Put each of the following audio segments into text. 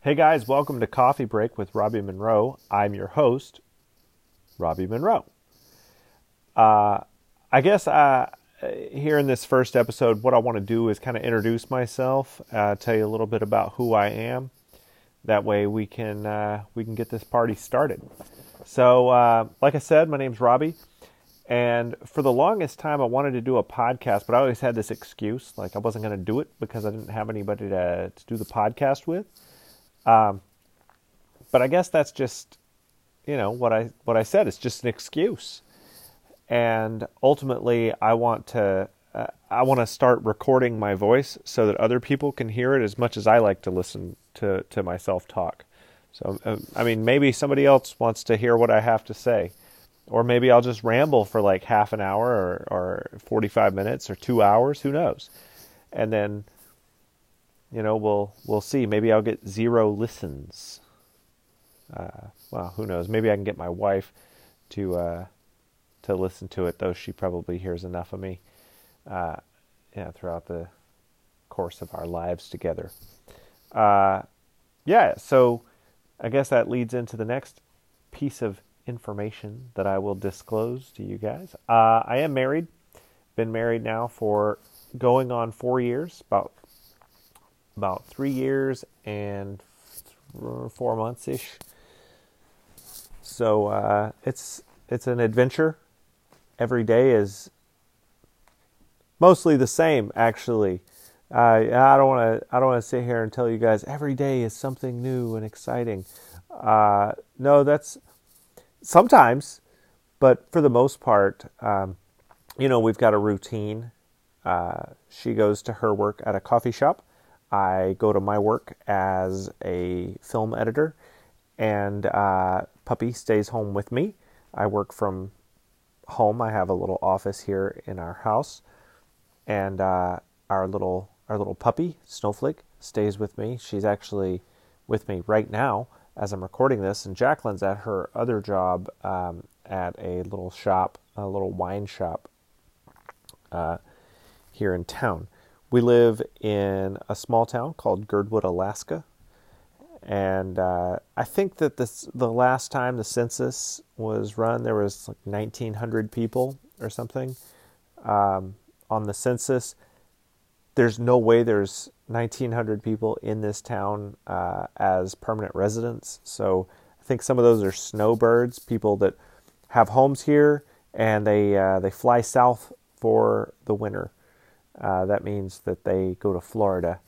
Hey guys, welcome to Coffee Break with Robby Monroe. I'm your host, Robby Monroe. Uh, I guess uh, here in this first episode, what I want to do is kind of introduce myself, uh, tell you a little bit about who I am. That way, we can uh, we can get this party started. So, uh, like I said, my name's Robby, and for the longest time, I wanted to do a podcast, but I always had this excuse, like I wasn't going to do it because I didn't have anybody to to do the podcast with. Um, but I guess that's just, you know, what I what I said. It's just an excuse, and ultimately, I want to uh, I want to start recording my voice so that other people can hear it as much as I like to listen to to myself talk. So, uh, I mean, maybe somebody else wants to hear what I have to say, or maybe I'll just ramble for like half an hour or or forty five minutes or two hours. Who knows? And then you know, we'll we'll see. Maybe I'll get zero listens. Uh, well, who knows? Maybe I can get my wife to uh, to listen to it, though she probably hears enough of me, uh, yeah, throughout the course of our lives together. Uh, yeah, so I guess that leads into the next piece of information that I will disclose to you guys. Uh, I am married. Been married now for going on four years, about about three years and four months ish. So uh, it's it's an adventure. Every day is mostly the same, actually. Uh, I don't want to. I don't want to sit here and tell you guys every day is something new and exciting. Uh, no, that's sometimes, but for the most part, um, you know, we've got a routine. Uh, she goes to her work at a coffee shop. I go to my work as a film editor, and uh, Puppy stays home with me. I work from home. I have a little office here in our house, and uh, our little our little puppy Snowflake stays with me. She's actually with me right now as I'm recording this, and Jacqueline's at her other job um, at a little shop, a little wine shop uh, here in town. We live in a small town called Girdwood, Alaska. And uh, I think that this the last time the census was run, there was like 1,900 people or something um, on the census. There's no way there's 1,900 people in this town uh, as permanent residents. So I think some of those are snowbirds, people that have homes here and they uh, they fly south for the winter. Uh, that means that they go to Florida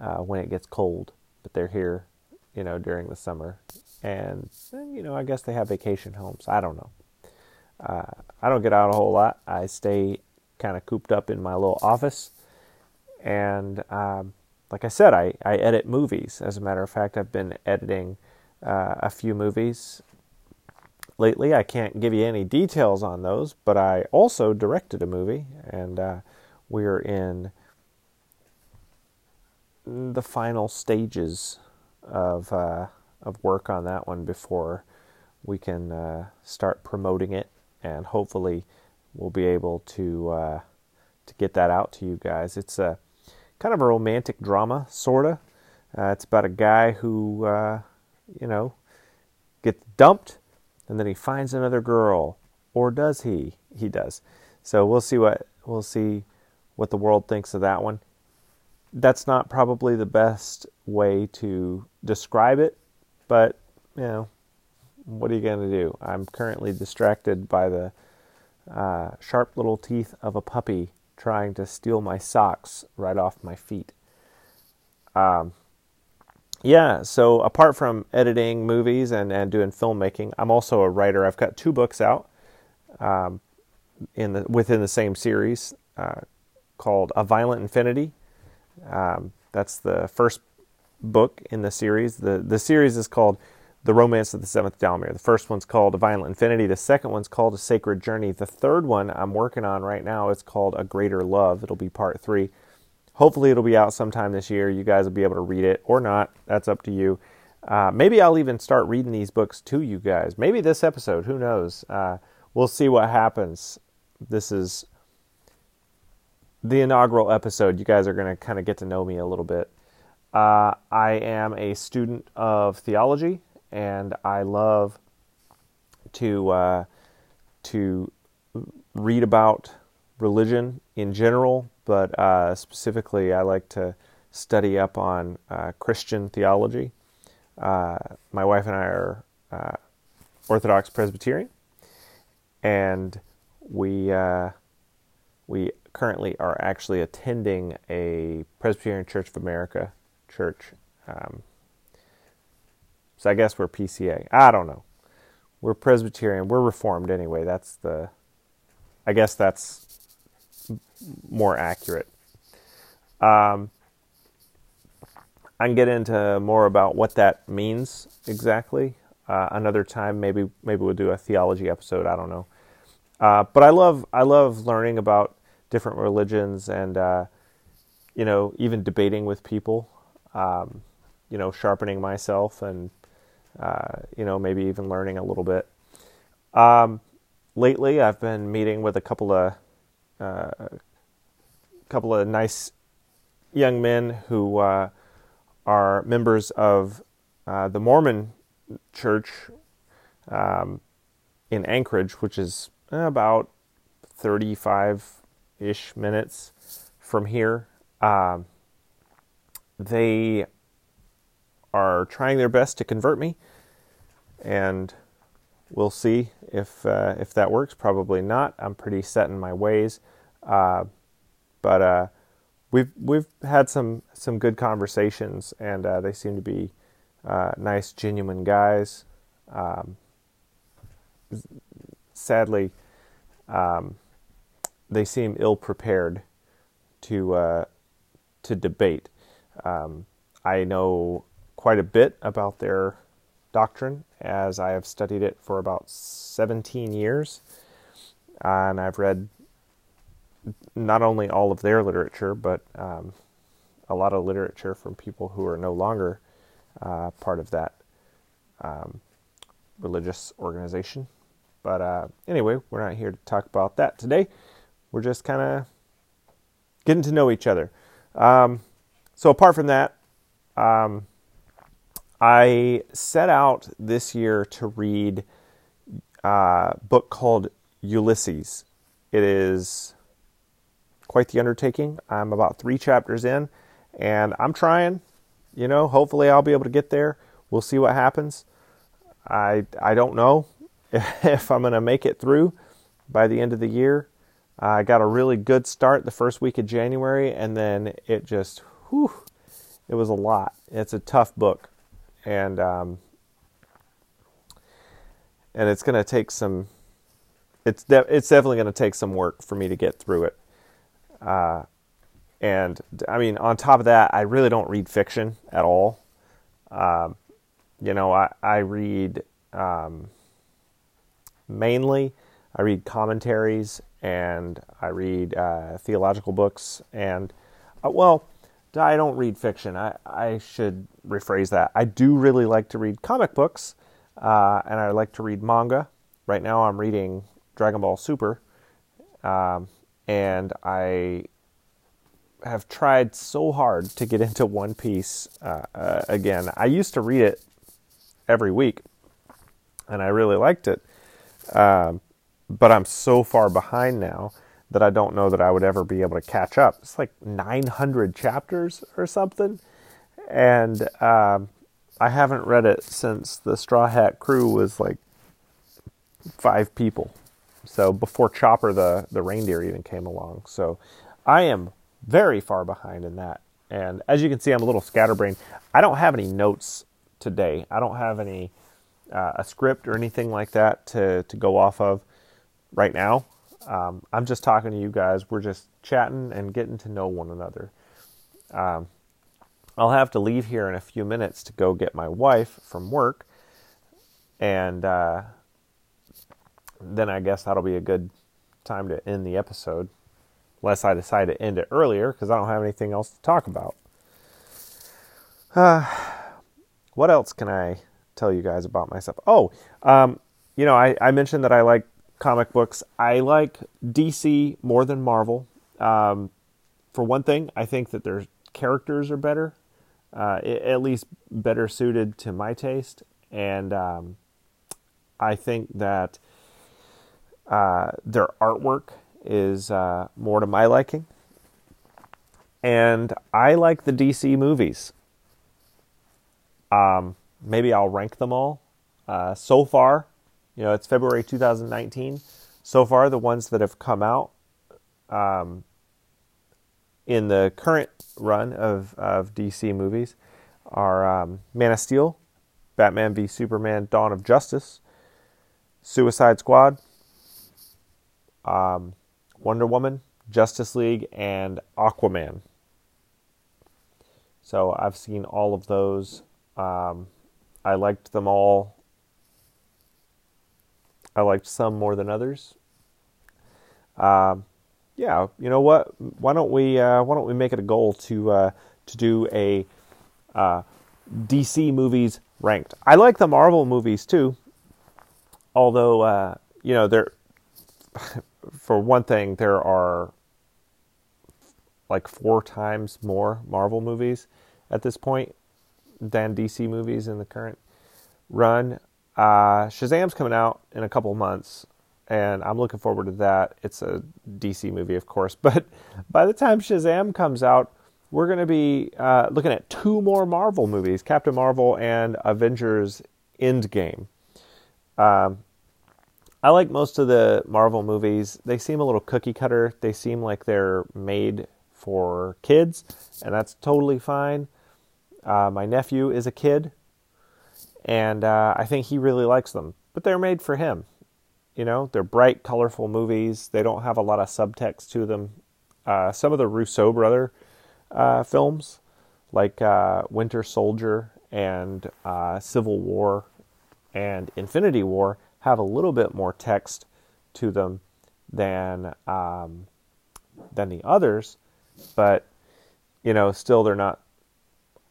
uh, when it gets cold, but they're here, you know, during the summer. And, you know, I guess they have vacation homes. I don't know. Uh, I don't get out a whole lot. I stay kind of cooped up in my little office. And um, like I said, I, I edit movies. As a matter of fact, I've been editing uh, a few movies lately. I can't give you any details on those, but I also directed a movie. And, uh, we're in the final stages of uh, of work on that one before we can uh, start promoting it, and hopefully we'll be able to uh, to get that out to you guys. It's a kind of a romantic drama, sorta. Uh, it's about a guy who uh, you know gets dumped, and then he finds another girl, or does he? He does. So we'll see what we'll see what the world thinks of that one. That's not probably the best way to describe it, but you know, what are you going to do? I'm currently distracted by the uh, sharp little teeth of a puppy trying to steal my socks right off my feet. Um, yeah, so apart from editing movies and, and doing filmmaking, I'm also a writer. I've got two books out um, in the within the same series. Uh, called A Violent Infinity. Um, that's the first book in the series. The, the series is called The Romance of the Seventh Dalimir. The first one's called A Violent Infinity. The second one's called A Sacred Journey. The third one I'm working on right now is called A Greater Love. It'll be part three. Hopefully, it'll be out sometime this year. You guys will be able to read it or not. That's up to you. Uh, maybe I'll even start reading these books to you guys. Maybe this episode. Who knows? Uh, we'll see what happens. This is the inaugural episode, you guys are going to kind of get to know me a little bit. Uh, I am a student of theology, and I love to uh, to read about religion in general, but uh, specifically, I like to study up on uh, Christian theology. Uh, my wife and I are uh, Orthodox Presbyterian, and we we currently are actually attending a Presbyterian Church of America church. Um, so I guess we're PCA. I don't know. We're Presbyterian. We're Reformed anyway. That's the. I guess that's more accurate. Um, I can get into more about what that means exactly uh, another time. Maybe maybe we'll do a theology episode. I don't know. Uh, but I love I love learning about different religions and uh, you know even debating with people. Um, you know, sharpening myself and uh, you know maybe even learning a little bit. Um, lately, I've been meeting with a couple of uh, couple of nice young men who uh, are members of uh, the Mormon Church um, in Anchorage, which is about 35 ish minutes from here. Um, they are trying their best to convert me, and we'll see if uh, if that works. Probably not. I'm pretty set in my ways, uh, but uh, we've we've had some some good conversations, and uh, they seem to be uh, nice, genuine guys. Um, sadly, um, they seem ill prepared to uh, to debate. Um, I know quite a bit about their doctrine, as I have studied it for about 17 years, and I've read not only all of their literature, but um, a lot of literature from people who are no longer uh, part of that um, religious organization. But uh, anyway, we're not here to talk about that today. We're just kind of getting to know each other. Um, so, apart from that, um, I set out this year to read a book called Ulysses. It is quite the undertaking. I'm about three chapters in, and I'm trying. You know, hopefully I'll be able to get there. We'll see what happens. I I don't know if I'm going to make it through by the end of the year. I got a really good start the first week of January, and then it just, whew, it was a lot. It's a tough book, and um, and it's going to take some. It's de- it's definitely going to take some work for me to get through it. Uh, and I mean, on top of that, I really don't read fiction at all. Um, you know, I, I read um, mainly, I read commentaries and I read uh, theological books. And, uh, well, I don't read fiction. I, I should rephrase that. I do really like to read comic books uh, and I like to read manga. Right now, I'm reading Dragon Ball Super. Um, and I have tried so hard to get into One Piece uh, uh, again. I used to read it every week, and I really liked it. Um, but I'm so far behind now that I don't know that I would ever be able to catch up. It's like 900 chapters or something, and um, I haven't read it since the Straw Hat Crew was like five people. So before Chopper the the reindeer even came along. So I am very far behind in that. And as you can see, I'm a little scatterbrained. I don't have any notes today. I don't have any uh, a script or anything like that to to go off of right now. Um, I'm just talking to you guys. We're just chatting and getting to know one another. Um, I'll have to leave here in a few minutes to go get my wife from work, and uh, then I guess that'll be a good time to end the episode. Unless I decide to end it earlier because I don't have anything else to talk about. Uh, what else can I tell you guys about myself? Oh, um, you know, I, I, mentioned that I like comic books. I like DC more than Marvel. Um, for one thing, I think that their characters are better. uh, at least better suited to my taste. And um, I think that uh, their artwork is uh, more to my liking. And I like the DC movies. Um, maybe I'll rank them all. Uh, so far, you know, it's February 2019. So far, the ones that have come out um, in the current run of, of DC movies are um, Man of Steel, Batman v Superman Dawn of Justice, Suicide Squad, um, Wonder Woman, Justice League, and Aquaman. So I've seen all of those. Um, I liked them all. I liked some more than others. Um, yeah, you know what? Why don't we uh, why don't we make it a goal to uh, to do a uh, DC movies ranked? I like the Marvel movies too, although uh, you know there. For one thing, there are like four times more Marvel movies at this point than DC movies in the current run. Uh, Shazam's coming out in a couple months, and I'm looking forward to that. It's a DC movie, of course, but by the time Shazam comes out, we're going to be uh, looking at two more Marvel movies Captain Marvel and Avengers Endgame. Um, I like most of the Marvel movies. They seem a little cookie cutter, they seem like they're made for kids, and that's totally fine. Uh, my nephew is a kid, and uh, I think he really likes them, but they're made for him. You know, they're bright, colorful movies. They don't have a lot of subtext to them. Uh, some of the Russo brother uh, films, like uh, Winter Soldier and uh, Civil War and Infinity War, have a little bit more text to them than um, than the others, but you know, still they're not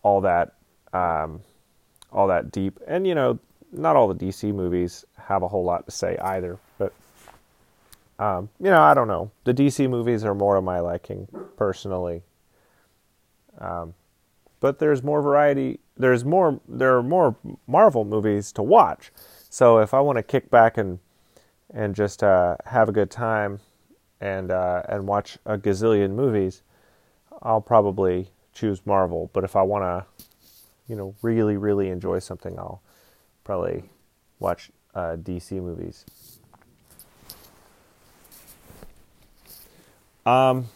all that um, all that deep. And you know, not all the DC movies have a whole lot to say either. But um, you know, I don't know. The DC movies are more of my liking personally. Um, but there's more variety. There's more. There are more Marvel movies to watch. So if I want to kick back and and just uh, have a good time and uh, and watch a gazillion movies, I'll probably choose Marvel. But if I want to, you know, really really enjoy something, I'll probably watch uh, DC movies. Um,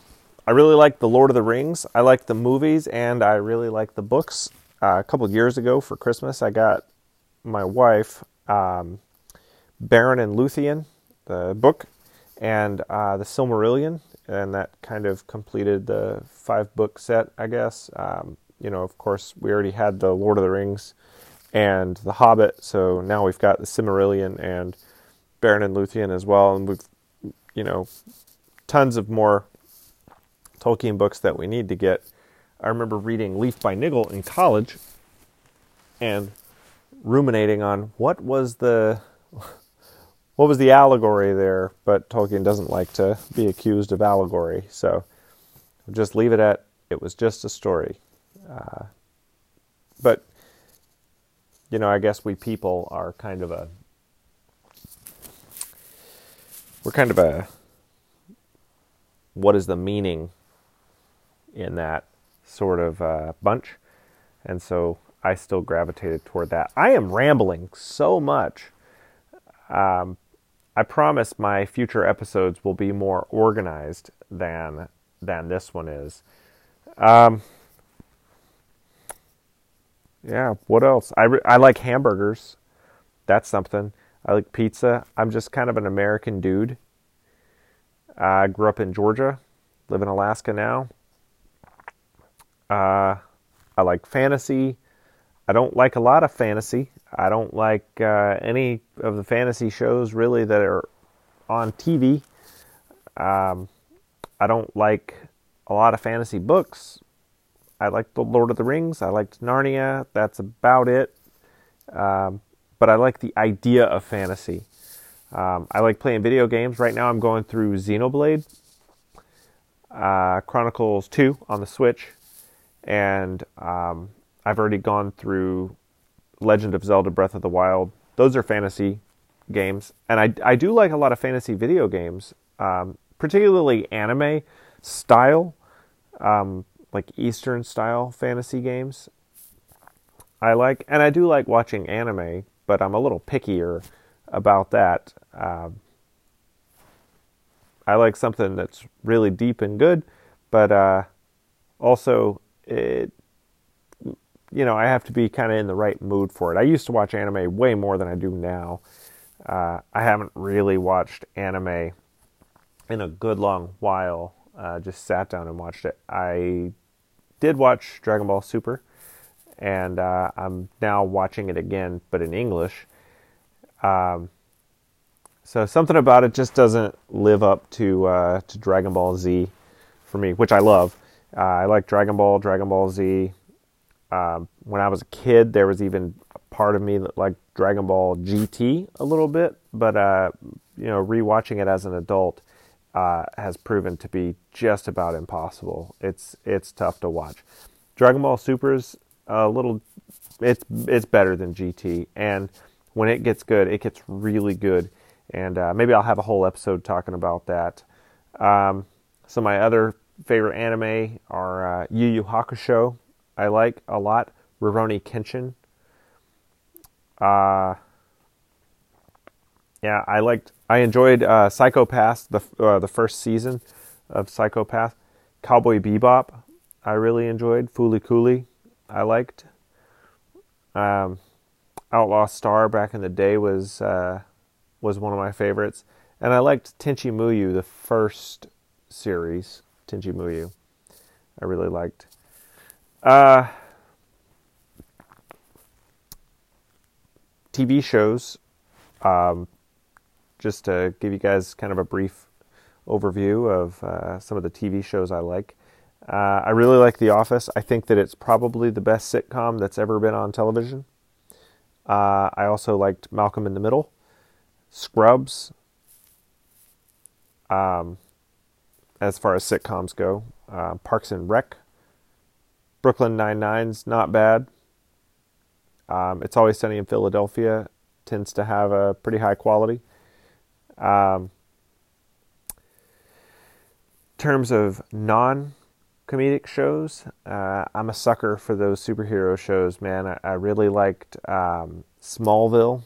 I really like the Lord of the Rings. I like the movies, and I really like the books. Uh, a couple years ago for Christmas, I got my wife um, Beren and Luthien, the book, and uh, the Silmarillion, and that kind of completed the five book set, I guess. Um, you know, of course, we already had the Lord of the Rings and the Hobbit, so now we've got the Silmarillion and Beren and Luthien as well, and we've, you know, tons of more Tolkien books that we need to get. I remember reading Leaf by Niggle in college and ruminating on what was the what was the allegory there, but Tolkien doesn't like to be accused of allegory, so just leave it at it was just a story. Uh, but you know, I guess we people are kind of a we're kind of a what is the meaning in that sort of uh, bunch, and so I still gravitated toward that. I am rambling so much. Um, I promise my future episodes will be more organized than than this one is. Um, yeah, what else? I re- I like hamburgers. That's something. I like pizza. I'm just kind of an American dude. I grew up in Georgia, live in Alaska now. Uh, I like fantasy. I don't like a lot of fantasy. I don't like uh, any of the fantasy shows really that are on TV. Um, I don't like a lot of fantasy books. I liked The Lord of the Rings. I liked Narnia. That's about it. Um, but I like the idea of fantasy. Um, I like playing video games. Right now, I'm going through Xenoblade uh, Chronicles 2 on the Switch, and um, I've already gone through Legend of Zelda Breath of the Wild. Those are fantasy games, and I I do like a lot of fantasy video games, um, particularly anime style, um, like Eastern style fantasy games. I like, and I do like watching anime, but I'm a little pickier about that. Um, I like something that's really deep and good, but uh, also it you know, I have to be kind of in the right mood for it. I used to watch anime way more than I do now. Uh, I haven't really watched anime in a good long while. Uh, just sat down and watched it. I did watch Dragon Ball Super, and uh, I'm now watching it again, but in English. Um, so something about it just doesn't live up to uh, to Dragon Ball Z for me, which I love. Uh, I like Dragon Ball, Dragon Ball Z, um, when I was a kid, there was even a part of me that liked Dragon Ball GT a little bit, but uh, you know, rewatching it as an adult uh, has proven to be just about impossible. It's it's tough to watch. Dragon Ball Super's a little, it's it's better than GT, and when it gets good, it gets really good. And uh, maybe I'll have a whole episode talking about that. Um, so my other favorite anime are uh, Yu Yu Hakusho, I like a lot. Rurouni Kenshin. Uh, yeah, I liked. I enjoyed uh, Psycho-Pass, the uh, the first season of Psycho-Pass. Cowboy Bebop, I really enjoyed. Fooly Cooly, I liked. Um, Outlaw Star back in the day was uh, was one of my favorites, and I liked Tenchi Muyo, the first series. Tenchi Muyo, I really liked. Uh, TV shows. Um, just to give you guys kind of a brief overview of uh, some of the TV shows I like. Uh, I really like The Office. I think that it's probably the best sitcom that's ever been on television. Uh, I also liked Malcolm in the Middle, Scrubs. Um, as far as sitcoms go, uh, Parks and Rec Brooklyn Nine Nine's not bad. Um, it's always sunny in Philadelphia. Tends to have a pretty high quality. Um, terms of non comedic shows, uh, I'm a sucker for those superhero shows, man. I, I really liked um, Smallville.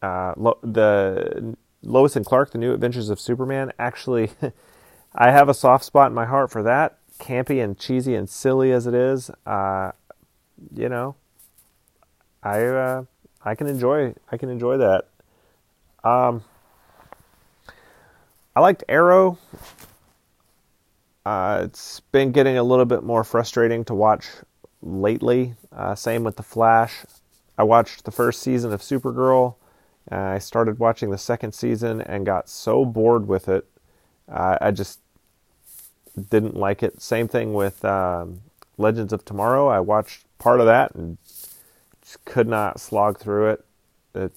Uh, Lo- the Lois and Clark, The New Adventures of Superman. Actually, I have a soft spot in my heart for that campy and cheesy and silly as it is, uh, you know, I uh, I can enjoy I can enjoy that. Um, I liked Arrow. Uh, it's been getting a little bit more frustrating to watch lately. Uh, same with The Flash. I watched the first season of Supergirl. Uh, I started watching the second season and got so bored with it. Uh, I just didn't like it. Same thing with um, Legends of Tomorrow. I watched part of that and just could not slog through it. it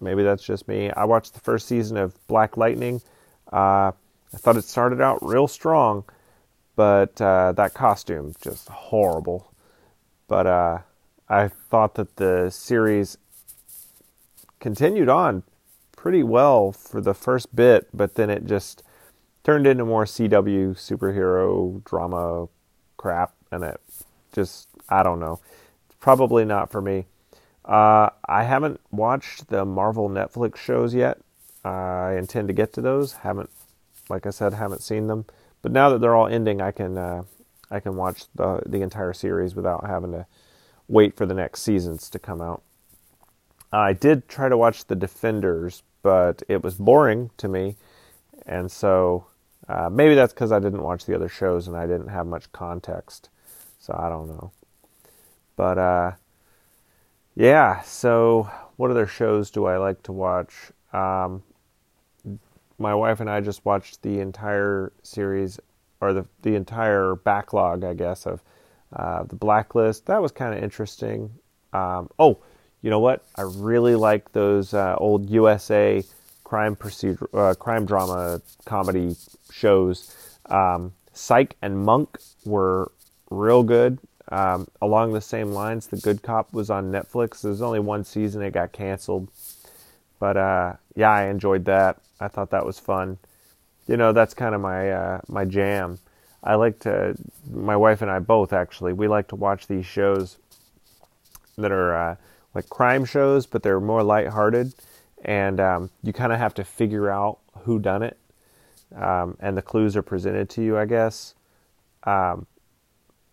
maybe that's just me. I watched the first season of Black Lightning. Uh, I thought it started out real strong, but uh, that costume just horrible. But uh, I thought that the series continued on pretty well for the first bit, but then it just turned into more CW superhero drama crap, and it just I don't know. It's probably not for me. Uh, I haven't watched the Marvel Netflix shows yet. I intend to get to those. Haven't, like I said, haven't seen them. But now that they're all ending, I can uh, I can watch the the entire series without having to wait for the next seasons to come out. I did try to watch The Defenders, but it was boring to me, and so uh, maybe that's because I didn't watch the other shows and I didn't have much context. So I don't know. But uh, yeah, so what other shows do I like to watch? Um, my wife and I just watched the entire series, or the the entire backlog, I guess, of uh, the Blacklist. That was kind of interesting. Um, oh, you know what? I really like those uh, old USA crime procedure, uh, crime drama comedy shows. Um, Psych and Monk were real good. Um, along the same lines, The Good Cop was on Netflix. There's only one season; it got canceled. But uh, yeah, I enjoyed that. I thought that was fun. You know, that's kind of my uh, my jam. I like to. My wife and I both actually. We like to watch these shows that are uh, like crime shows, but they're more lighthearted, and um, you kind of have to figure out who done it, um, and the clues are presented to you, I guess. Um,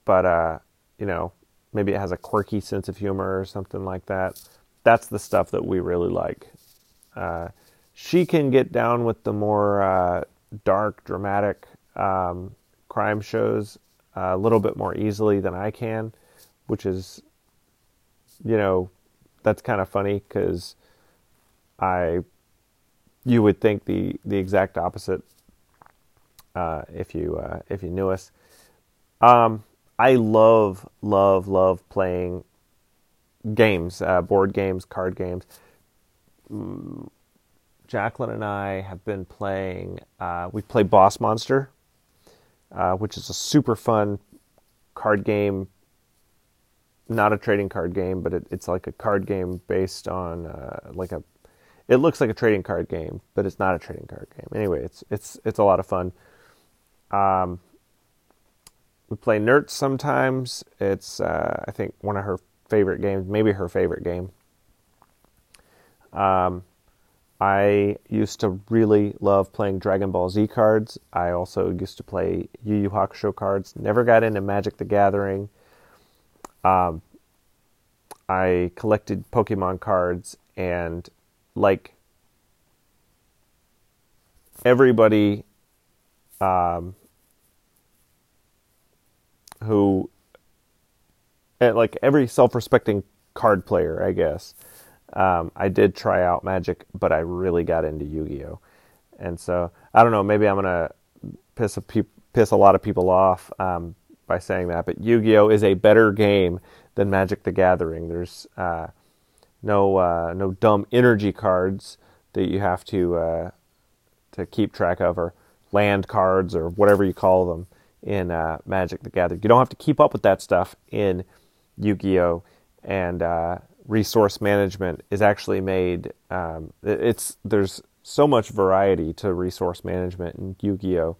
but uh, you know, maybe it has a quirky sense of humor or something like that. That's the stuff that we really like. Uh, she can get down with the more uh, dark, dramatic um, crime shows a little bit more easily than I can, which is, you know, that's kind of funny because I, you would think the the exact opposite uh, if you uh, if you knew us. Um, I love, love, love playing games, uh, board games, card games. Jacqueline and I have been playing. Uh, we play Boss Monster, uh, which is a super fun card game. Not a trading card game, but it, it's like a card game based on uh, like a. It looks like a trading card game, but it's not a trading card game. Anyway, it's it's it's a lot of fun. Um, we play Nerds sometimes. It's uh, I think one of her favorite games, maybe her favorite game. Um, I used to really love playing Dragon Ball Z cards. I also used to play Yu Yu Hakusho cards. Never got into Magic the Gathering. Um, I collected Pokemon cards and like everybody um, who, eh, like every self-respecting card player, I guess. Um, I did try out Magic, but I really got into Yu-Gi-Oh, and so I don't know. Maybe I'm gonna piss a pe- piss a lot of people off um, by saying that, but Yu-Gi-Oh is a better game than Magic the Gathering. There's uh, no uh, no dumb energy cards that you have to uh, to keep track of, or land cards, or whatever you call them in uh, Magic the Gathering. You don't have to keep up with that stuff in Yu-Gi-Oh, and uh, resource management is actually made. Um, it's there's so much variety to resource management in Yu-Gi-Oh.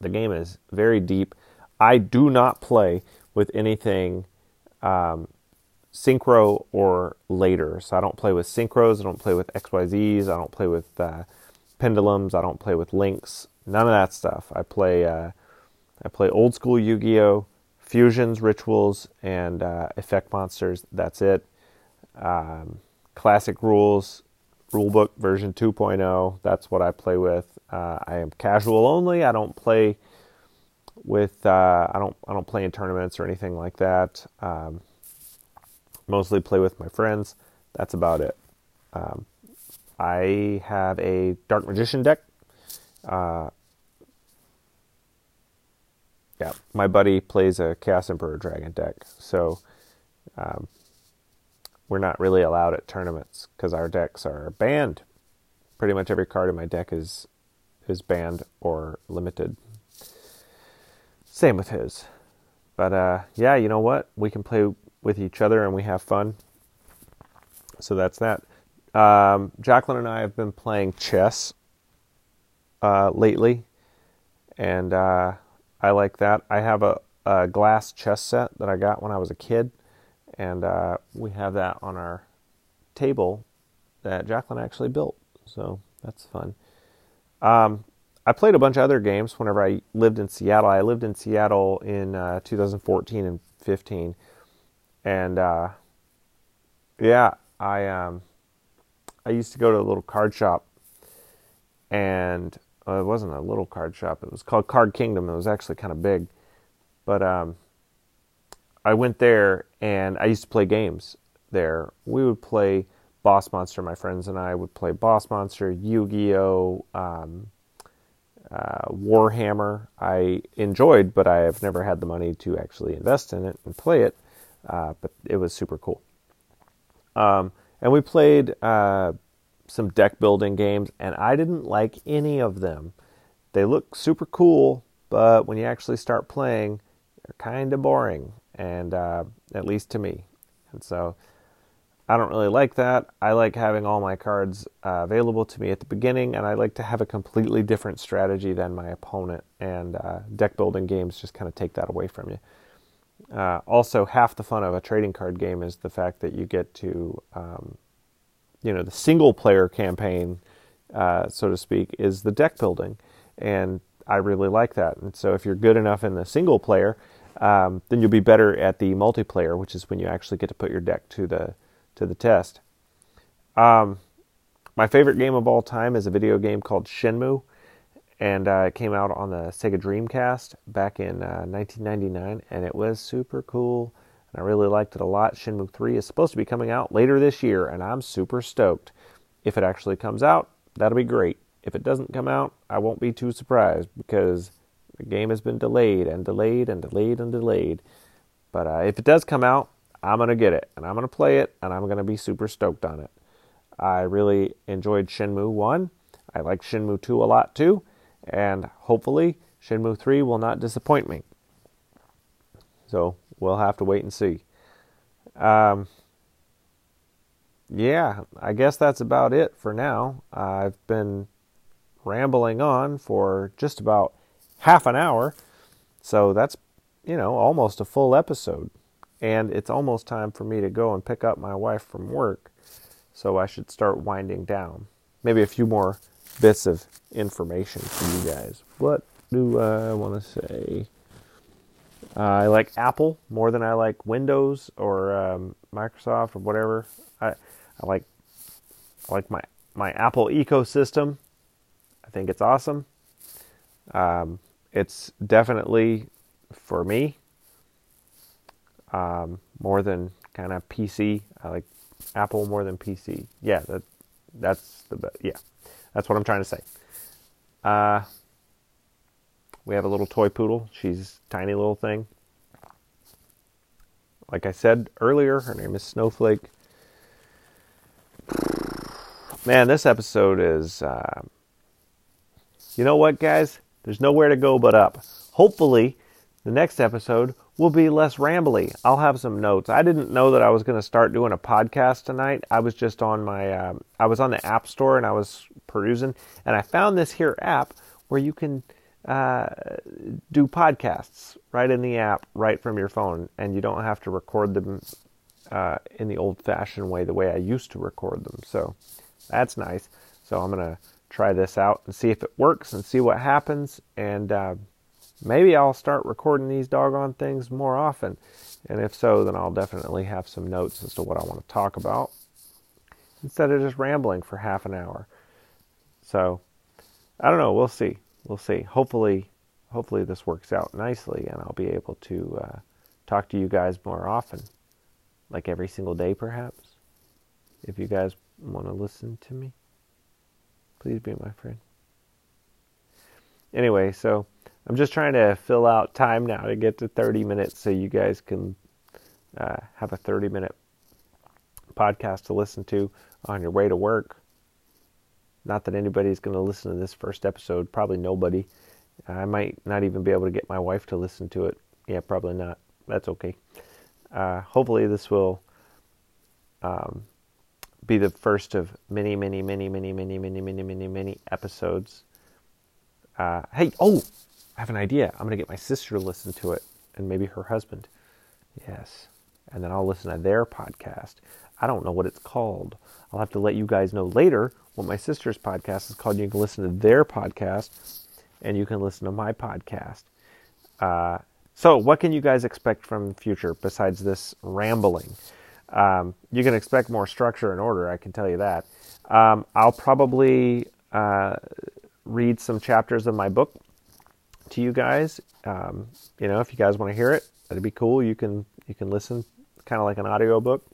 The game is very deep. I do not play with anything um, synchro or later. So I don't play with synchros. I don't play with XYZs. I don't play with uh, pendulums. I don't play with links. None of that stuff. I play uh, I play old school Yu Gi Oh! fusions, rituals, and uh, effect monsters. That's it. Um, classic rules, rulebook version 2.0. That's what I play with. Uh, I am casual only. I don't play with. Uh, I don't. I don't play in tournaments or anything like that. Um, mostly play with my friends. That's about it. Um, I have a Dark Magician deck. Uh, yeah, my buddy plays a Chaos Emperor Dragon deck, so um, we're not really allowed at tournaments because our decks are banned. Pretty much every card in my deck is is banned or limited. Same with his, but uh, yeah, you know what? We can play with each other and we have fun. So that's that. Um, Jacqueline and I have been playing chess uh, lately, and uh, I like that. I have a, a glass chess set that I got when I was a kid, and uh, we have that on our table that Jacqueline actually built. So that's fun. Um, I played a bunch of other games whenever I lived in Seattle. I lived in Seattle in uh, 2014 and 15, and uh, yeah, I um, I used to go to a little card shop, and uh, it wasn't a little card shop. It was called Card Kingdom. It was actually kind of big, but um, I went there and I used to play games there. We would play Boss Monster. My friends and I would play Boss Monster, Yu-Gi-Oh, um, uh, Warhammer. I enjoyed, but I have never had the money to actually invest in it and play it. Uh, but it was super cool. Um, and we played uh, some deck building games, and I didn't like any of them. They look super cool, but when you actually start playing, they're kind of boring. and uh, at least to me. And so I don't really like that. I like having all my cards uh, available to me at the beginning, and I like to have a completely different strategy than my opponent. And uh, deck building games just kind of take that away from you. Uh, also, half the fun of a trading card game is the fact that you get to, um, you know, the single player campaign, uh, so to speak, is the deck building. And I really like that. And so, if you're good enough in the single player, um, then you'll be better at the multiplayer, which is when you actually get to put your deck to the to the test. Um, my favorite game of all time is a video game called Shenmue, and uh, it came out on the Sega Dreamcast back in uh, 1999, and it was super cool. And I really liked it a lot. Shenmue 3 is supposed to be coming out later this year, and I'm super stoked. If it actually comes out, that'll be great. If it doesn't come out, I won't be too surprised because the game has been delayed and delayed and delayed and delayed. But uh, if it does come out, I'm going to get it and I'm going to play it and I'm going to be super stoked on it. I really enjoyed Shenmue 1. I like Shenmue 2 a lot too. And hopefully, Shenmue 3 will not disappoint me. So we'll have to wait and see. Um, yeah, I guess that's about it for now. I've been rambling on for just about half an hour. So that's, you know, almost a full episode. And it's almost time for me to go and pick up my wife from work. So I should start winding down. Maybe a few more bits of information for you guys. What do I want to say? Uh, I like Apple more than I like Windows or um, Microsoft or whatever. I I like I like my my Apple ecosystem. I think it's awesome. Um, it's definitely for me um, more than kind of PC. I like Apple more than PC. Yeah, that that's the yeah, that's what I'm trying to say. Uh, we have a little toy poodle. She's tiny little thing. Like I said earlier, her name is Snowflake. Man, this episode is. Uh, you know what, guys? There's nowhere to go but up. Hopefully, the next episode will be less rambly. I'll have some notes. I didn't know that I was going to start doing a podcast tonight. I was just on my, um, I was on the App Store and I was perusing, and I found this here app where you can uh, do podcasts right in the app, right from your phone, and you don't have to record them uh, in the old-fashioned way, the way I used to record them. So that's nice. So I'm gonna try this out and see if it works and see what happens and. Uh, maybe I'll start recording these doggone things more often. And if so, then I'll definitely have some notes as to what I want to talk about instead of just rambling for half an hour. So, I don't know. We'll see. We'll see. Hopefully, hopefully this works out nicely, and I'll be able to uh, talk to you guys more often, like every single day, perhaps. If you guys want to listen to me, please be my friend. Anyway, so I'm just trying to fill out time now to get to 30 minutes so you guys can uh, have a 30 minute podcast to listen to on your way to work. Not that anybody's going to listen to this first episode, probably nobody. I might not even be able to get my wife to listen to it. Yeah, probably not. That's okay. Uh, hopefully, this will um, be the first of many, many, many, many, many, many, many, many, many episodes. Uh, hey, oh, I have an idea. I'm going to get my sister to listen to it and maybe her husband. Yes. And then I'll listen to their podcast. I don't know what it's called. I'll have to let you guys know later what my sister's podcast is called. You can listen to their podcast and you can listen to my podcast. Uh, so, what can you guys expect from future besides this rambling? Um, you can expect more structure and order, I can tell you that. Um, I'll probably uh, read some chapters of my book to you guys. Um, you know, if you guys want to hear it, that'd be cool. You can you can listen, kind of like an audio book.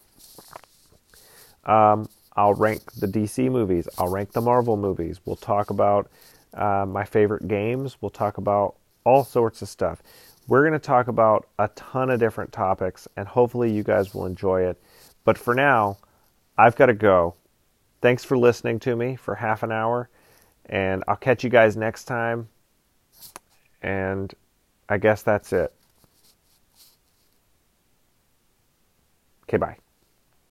Um, I'll rank the DC movies. I'll rank the Marvel movies. We'll talk about uh, my favorite games. We'll talk about all sorts of stuff. We're going to talk about a ton of different topics, and hopefully, you guys will enjoy it. But for now, I've got to go. Thanks for listening to me for half an hour, and I'll catch you guys next time. And I guess that's it. Okay, bye.